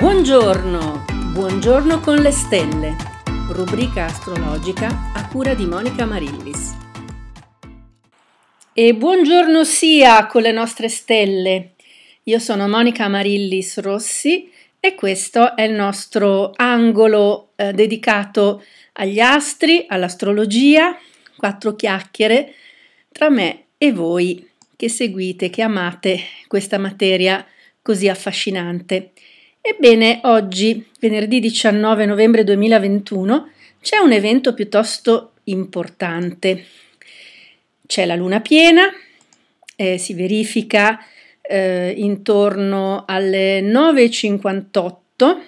Buongiorno, buongiorno con le stelle, rubrica astrologica a cura di Monica Marillis. E buongiorno sia con le nostre stelle. Io sono Monica Marillis Rossi e questo è il nostro angolo eh, dedicato agli astri, all'astrologia, quattro chiacchiere tra me e voi che seguite, che amate questa materia così affascinante. Ebbene, oggi, venerdì 19 novembre 2021, c'è un evento piuttosto importante. C'è la luna piena, eh, si verifica eh, intorno alle 9.58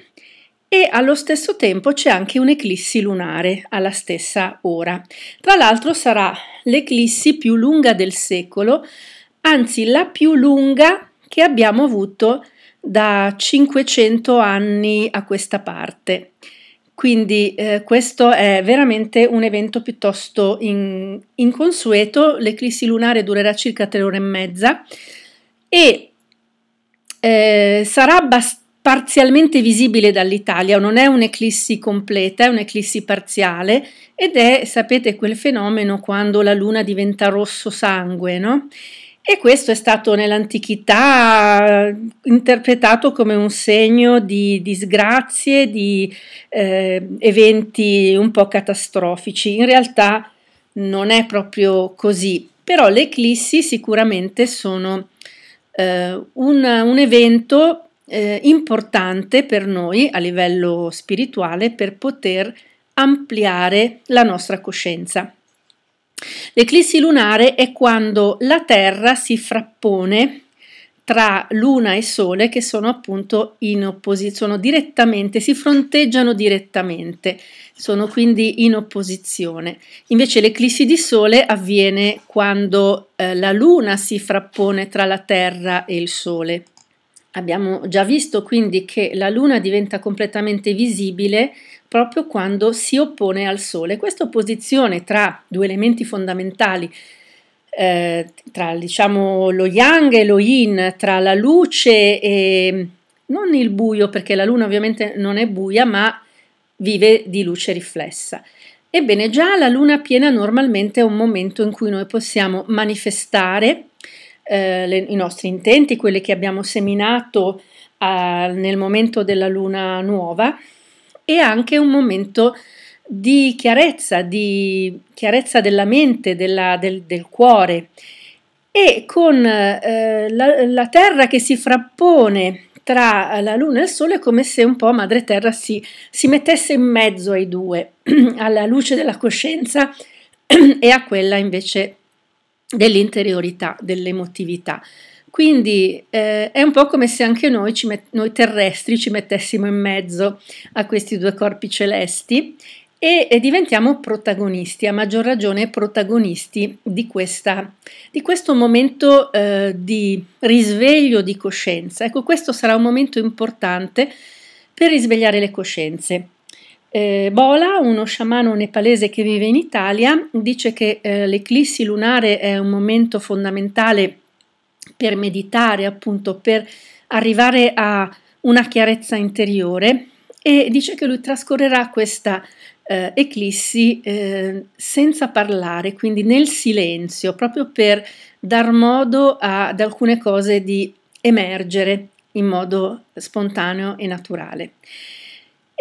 e allo stesso tempo c'è anche un'eclissi lunare alla stessa ora. Tra l'altro sarà l'eclissi più lunga del secolo, anzi la più lunga che abbiamo avuto da 500 anni a questa parte. Quindi eh, questo è veramente un evento piuttosto in, inconsueto, l'eclissi lunare durerà circa tre ore e mezza e eh, sarà abbastanza parzialmente visibile dall'Italia, non è un'eclissi completa, è un'eclissi parziale ed è, sapete, quel fenomeno quando la luna diventa rosso sangue, no? E questo è stato nell'antichità interpretato come un segno di disgrazie, di eh, eventi un po' catastrofici. In realtà non è proprio così, però le eclissi sicuramente sono eh, un, un, evento eh, importante per noi a livello spirituale per poter ampliare la nostra coscienza. L'eclissi lunare è quando la Terra si frappone tra Luna e Sole che sono appunto in opposizione, direttamente, si fronteggiano direttamente, sono quindi in opposizione. Invece l'eclissi di Sole avviene quando eh, la Luna si frappone tra la Terra e il Sole. Abbiamo già visto quindi che la Luna diventa completamente visibile proprio quando si oppone al Sole. Questa opposizione tra due elementi fondamentali, eh, tra diciamo lo yang e lo yin, tra la luce e non il buio, perché la Luna ovviamente non è buia, ma vive di luce riflessa. Ebbene, già la luna piena normalmente è un momento in cui noi possiamo manifestare eh, le, i nostri intenti, quelli che abbiamo seminato eh, nel momento della luna nuova e anche un momento di chiarezza, di chiarezza della mente, della, del, del, cuore e con eh, la, la, terra che si frappone tra la luna e il sole è come se un po' madre terra si, si mettesse in mezzo ai due, alla luce della coscienza e a quella invece dell'interiorità, dell'emotività. Quindi eh, è un po' come se anche noi, met- noi, terrestri ci mettessimo in mezzo a questi due corpi celesti e, e diventiamo protagonisti, a maggior ragione protagonisti di, questa, di questo momento eh, di risveglio di coscienza. Ecco, questo sarà un momento importante per risvegliare le coscienze. Eh, Bola, uno sciamano nepalese che vive in Italia, dice che eh, l'eclissi lunare è un momento fondamentale per meditare, appunto, per arrivare a una chiarezza interiore e dice che lui trascorrerà questa eh, eclissi eh, senza parlare, quindi nel silenzio, proprio per dar modo a, ad alcune cose di emergere in modo spontaneo e naturale.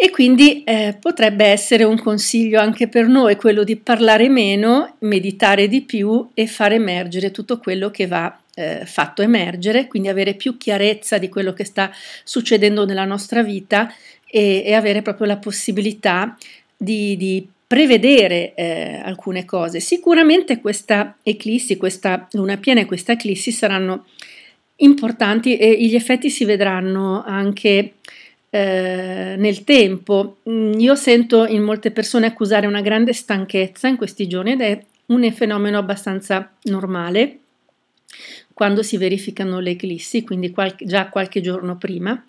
E quindi eh, potrebbe essere un consiglio anche per noi quello di parlare meno, meditare di più e far emergere tutto quello che va eh, fatto emergere, quindi avere più chiarezza di quello che sta succedendo nella nostra vita e, e avere proprio la possibilità di, di prevedere eh, alcune cose. Sicuramente questa eclissi, questa luna piena e questa eclissi saranno importanti e gli effetti si vedranno anche eh, nel tempo. Mm, io sento in molte persone accusare una grande stanchezza in questi giorni ed è un fenomeno abbastanza normale quando si verificano le eclissi, quindi qualche, già qualche giorno prima.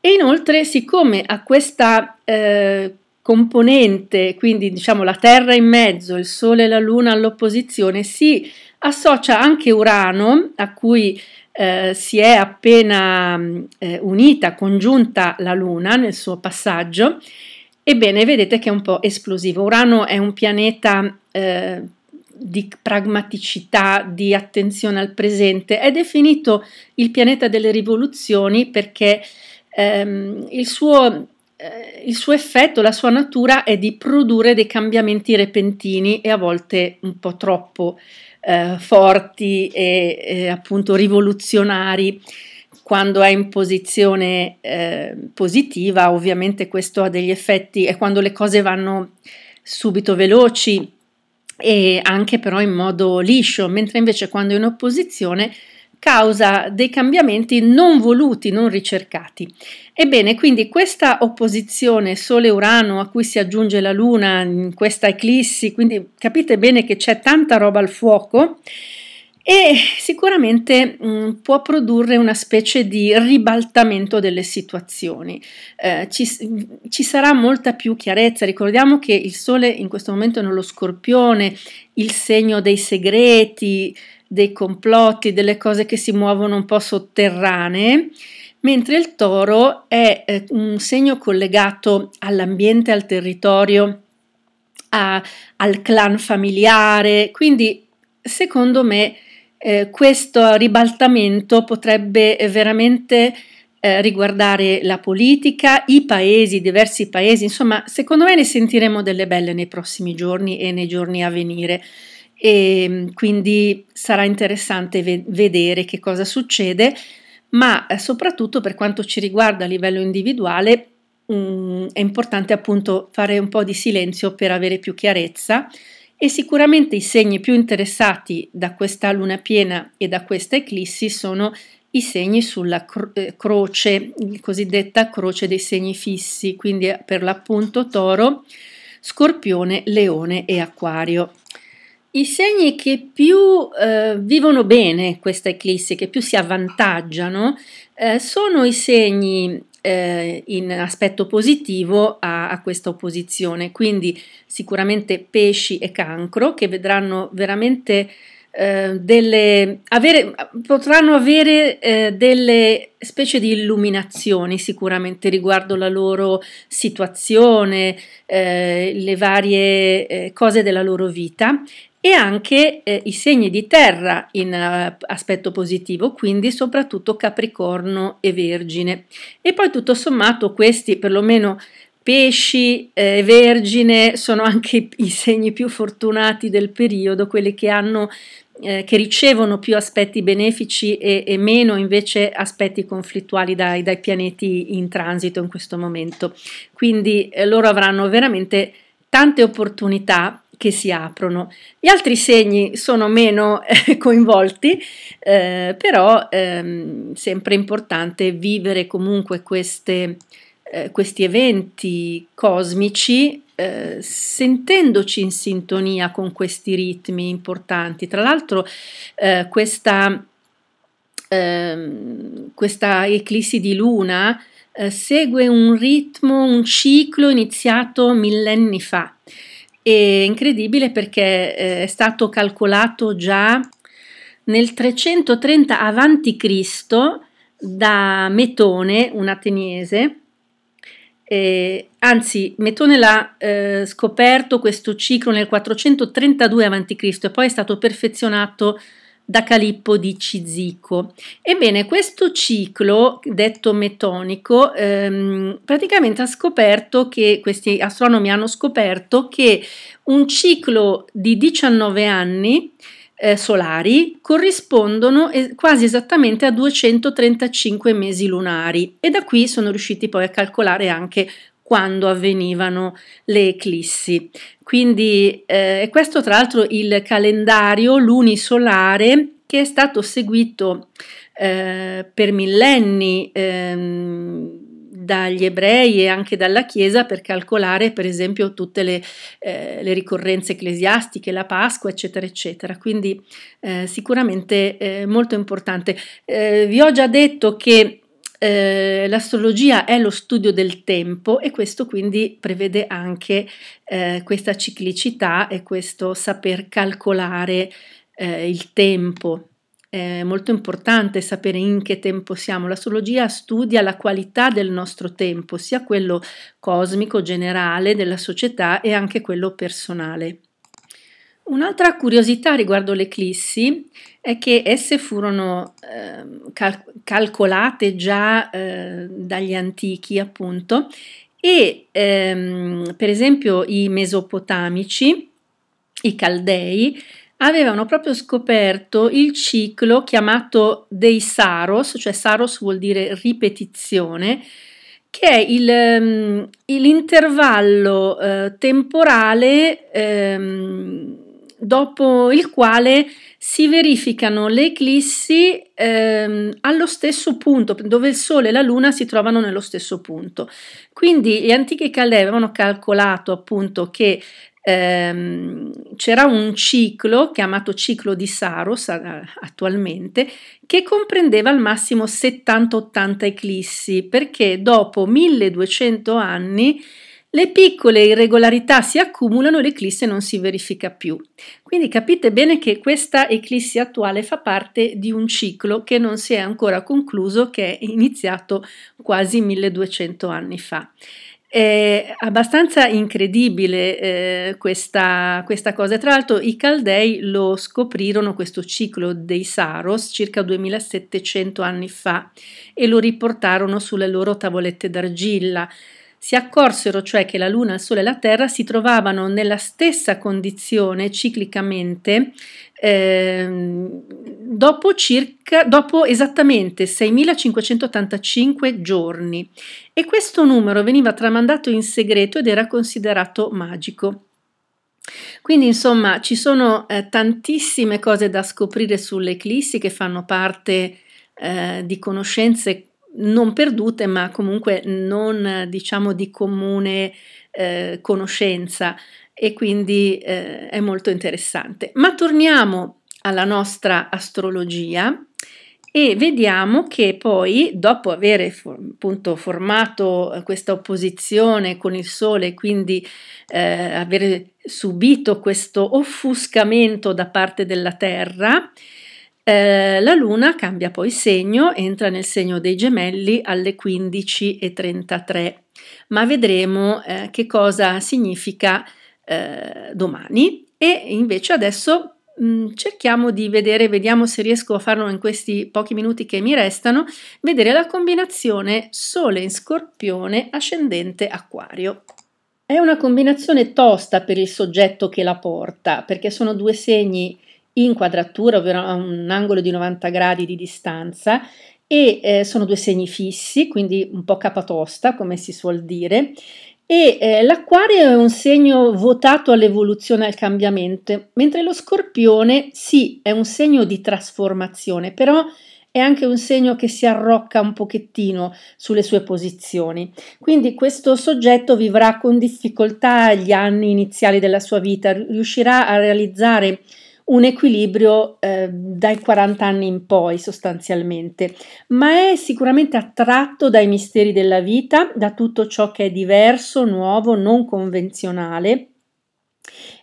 E inoltre, siccome a questa eh, componente, quindi diciamo la Terra in mezzo, il Sole e la Luna all'opposizione, si associa anche Urano, a cui eh, si è appena eh, unita, congiunta la Luna nel suo passaggio. Ebbene, vedete che è un po' esplosivo. Urano è un pianeta eh, di pragmaticità, di attenzione al presente. È definito il pianeta delle rivoluzioni perché ehm, il suo eh, il suo effetto, la sua natura è di produrre dei cambiamenti repentini e a volte un po' troppo eh, forti e, e, appunto rivoluzionari. Quando è in posizione eh, positiva, ovviamente questo ha degli effetti e quando le cose vanno subito veloci e anche però in modo liscio, mentre invece quando è in opposizione causa dei cambiamenti non voluti, non ricercati. Ebbene, quindi questa opposizione Sole-Urano a cui si aggiunge la Luna in questa eclissi, quindi capite bene che c'è tanta roba al fuoco e sicuramente mh, mm, può produrre una specie di ribaltamento delle situazioni. Eh, ci, ci, sarà molta più chiarezza. Ricordiamo che il Sole in questo momento è nello scorpione, il segno dei segreti, dei complotti, delle cose che si muovono un po' sotterranee, mentre il toro è eh, un segno collegato all'ambiente, al territorio, a, al clan familiare, quindi secondo me eh, questo ribaltamento potrebbe veramente eh, riguardare la politica, i paesi, diversi paesi, insomma, secondo me ne sentiremo delle belle nei prossimi giorni e nei giorni a venire e mm, quindi sarà interessante ve- vedere che cosa succede, ma eh, soprattutto per quanto ci riguarda a livello individuale um, è importante appunto fare un po' di silenzio per avere più chiarezza e sicuramente i segni più interessati da questa luna piena e da questa eclissi sono i segni sulla cro- eh, croce, cosiddetta croce dei segni fissi, quindi per l'appunto toro, scorpione, leone e acquario. I segni che più eh, vivono bene questa eclissi, che più si avvantaggiano, eh, sono i segni eh, in aspetto positivo a, a, questa opposizione, quindi sicuramente pesci e cancro che vedranno veramente eh, delle, avere, potranno avere eh, delle specie di illuminazioni sicuramente riguardo la loro situazione, eh, le varie cose della loro vita e anche eh, i segni di terra in uh, aspetto positivo, quindi soprattutto Capricorno e Vergine. E poi tutto sommato questi, perlomeno pesci eh, vergine, sono anche i segni più fortunati del periodo, quelli che hanno eh, che ricevono più aspetti benefici e, e meno invece aspetti conflittuali dai, dai, pianeti in transito in questo momento. Quindi eh, loro avranno veramente tante opportunità che si aprono. Gli altri segni sono meno eh, coinvolti, eh, però ehm, sempre importante vivere comunque queste, eh, questi eventi cosmici eh, sentendoci in sintonia con questi ritmi importanti. Tra l'altro eh, questa, ehm, questa eclissi di luna eh, segue un ritmo, un ciclo iniziato millenni fa è incredibile perché è stato calcolato già nel 330 a.C. da Metone, un ateniese, eh, anzi Metone l'ha eh, scoperto questo ciclo nel 432 a.C. e poi è stato perfezionato da Calippo di Cizico. Ebbene, questo ciclo, detto metonico, ehm, praticamente ha scoperto che, questi astronomi hanno scoperto che un ciclo di 19 anni eh, solari corrispondono es- quasi esattamente a 235 mesi lunari e da qui sono riusciti poi a calcolare anche quando avvenivano le eclissi. Quindi eh, questo tra l'altro il calendario lunisolare che è stato seguito eh, per millenni ehm, dagli ebrei e anche dalla Chiesa per calcolare per esempio tutte le, eh, le ricorrenze ecclesiastiche, la Pasqua, eccetera, eccetera. Quindi eh, sicuramente eh, molto importante. Eh, vi ho già detto che eh, l'astrologia è lo studio del tempo e questo quindi prevede anche eh, questa ciclicità e questo saper calcolare il tempo è molto importante sapere in che tempo siamo. L'astrologia studia la qualità del nostro tempo, sia quello cosmico, generale, della società e anche quello personale. Un'altra curiosità riguardo le eclissi è che esse furono eh, cal- calcolate già eh, dagli antichi, appunto, e ehm, per esempio i mesopotamici, i caldei, avevano proprio scoperto il ciclo chiamato dei Saros, cioè Saros vuol dire ripetizione, che è il, um, l'intervallo uh, temporale um, dopo il quale si verificano le eclissi um, allo stesso punto, dove il Sole e la Luna si trovano nello stesso punto. Quindi gli antichi Caldei avevano calcolato appunto che ehm, c'era un ciclo chiamato ciclo di Saros attualmente che comprendeva al massimo 70-80 eclissi perché dopo 1200 anni le piccole irregolarità si accumulano e l'eclisse non si verifica più. Quindi capite bene che questa eclissi attuale fa parte di un ciclo che non si è ancora concluso, che è iniziato quasi 1200 anni fa. È abbastanza incredibile eh, questa, questa, cosa. Tra l'altro i Caldei lo scoprirono questo ciclo dei Saros circa 2700 anni fa e lo riportarono sulle loro tavolette d'argilla. Si accorsero cioè che la Luna, il Sole e la Terra si trovavano nella stessa condizione ciclicamente eh, dopo, circa, dopo esattamente 6585 giorni e questo numero veniva tramandato in segreto ed era considerato magico. Quindi insomma ci sono eh, tantissime cose da scoprire sulle eclissi che fanno parte eh, di conoscenze non perdute, ma comunque non diciamo di comune eh, conoscenza e quindi eh, è molto interessante. Ma torniamo alla nostra astrologia e vediamo che poi dopo aver appunto formato questa opposizione con il sole quindi eh, aver subito questo offuscamento da parte della terra eh, la Luna cambia poi segno, entra nel segno dei gemelli alle 15.33, ma vedremo eh, che cosa significa eh, domani e invece adesso mh, mm, cerchiamo di vedere, vediamo se riesco a farlo in questi pochi minuti che mi restano, vedere la combinazione Sole in Scorpione ascendente Acquario. È una combinazione tosta per il soggetto che la porta, perché sono due segni in quadratura, ovvero a un angolo di 90 gradi di distanza, e eh, sono due segni fissi, quindi un po' capatosta, come si suol dire. E eh, l'acquario è un segno votato all'evoluzione e al cambiamento, mentre lo scorpione sì, è un segno di trasformazione, però è anche un segno che si arrocca un pochettino sulle sue posizioni. Quindi questo soggetto vivrà con difficoltà gli anni iniziali della sua vita, riuscirà a realizzare un equilibrio eh, dai 40 anni in poi sostanzialmente, ma è sicuramente attratto dai misteri della vita, da tutto ciò che è diverso, nuovo, non convenzionale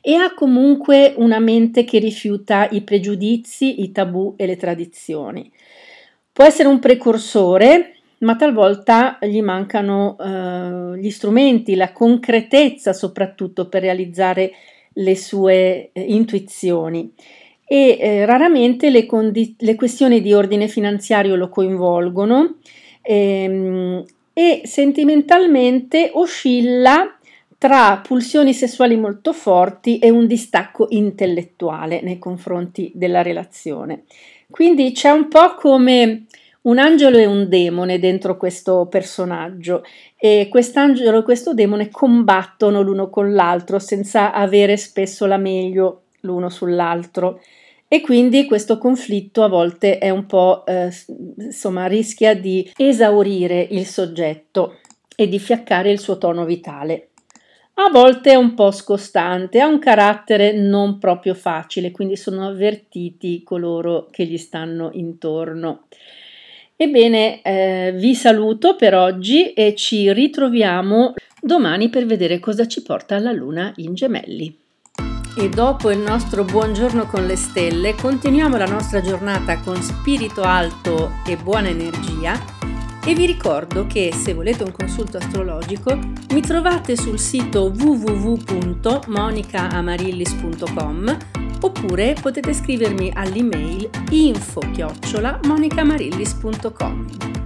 e ha comunque una mente che rifiuta i pregiudizi, i tabù e le tradizioni. Può essere un precursore, ma talvolta gli mancano eh, gli strumenti, la concretezza soprattutto per realizzare le sue eh, intuizioni e eh, raramente le, condi- le, questioni di ordine finanziario lo coinvolgono ehm, e sentimentalmente oscilla tra pulsioni sessuali molto forti e un distacco intellettuale nei confronti della relazione. Quindi c'è un po' come un angelo e un demone dentro questo personaggio e quest'angelo e questo demone combattono l'uno con l'altro senza avere spesso la meglio l'uno sull'altro e quindi questo conflitto a volte è un po' eh, insomma rischia di esaurire il soggetto e di fiaccare il suo tono vitale. A volte è un po' scostante, ha un carattere non proprio facile, quindi sono avvertiti coloro che gli stanno intorno. Ebbene, eh, vi saluto per oggi e ci ritroviamo domani per vedere cosa ci porta la luna in gemelli. e dopo il nostro buongiorno con le stelle continuiamo la nostra giornata con spirito alto e buona energia e vi ricordo che se volete un consulto astrologico mi trovate sul sito www.monicaamarillis.com oppure potete scrivermi all'email info-monicamarillis.com.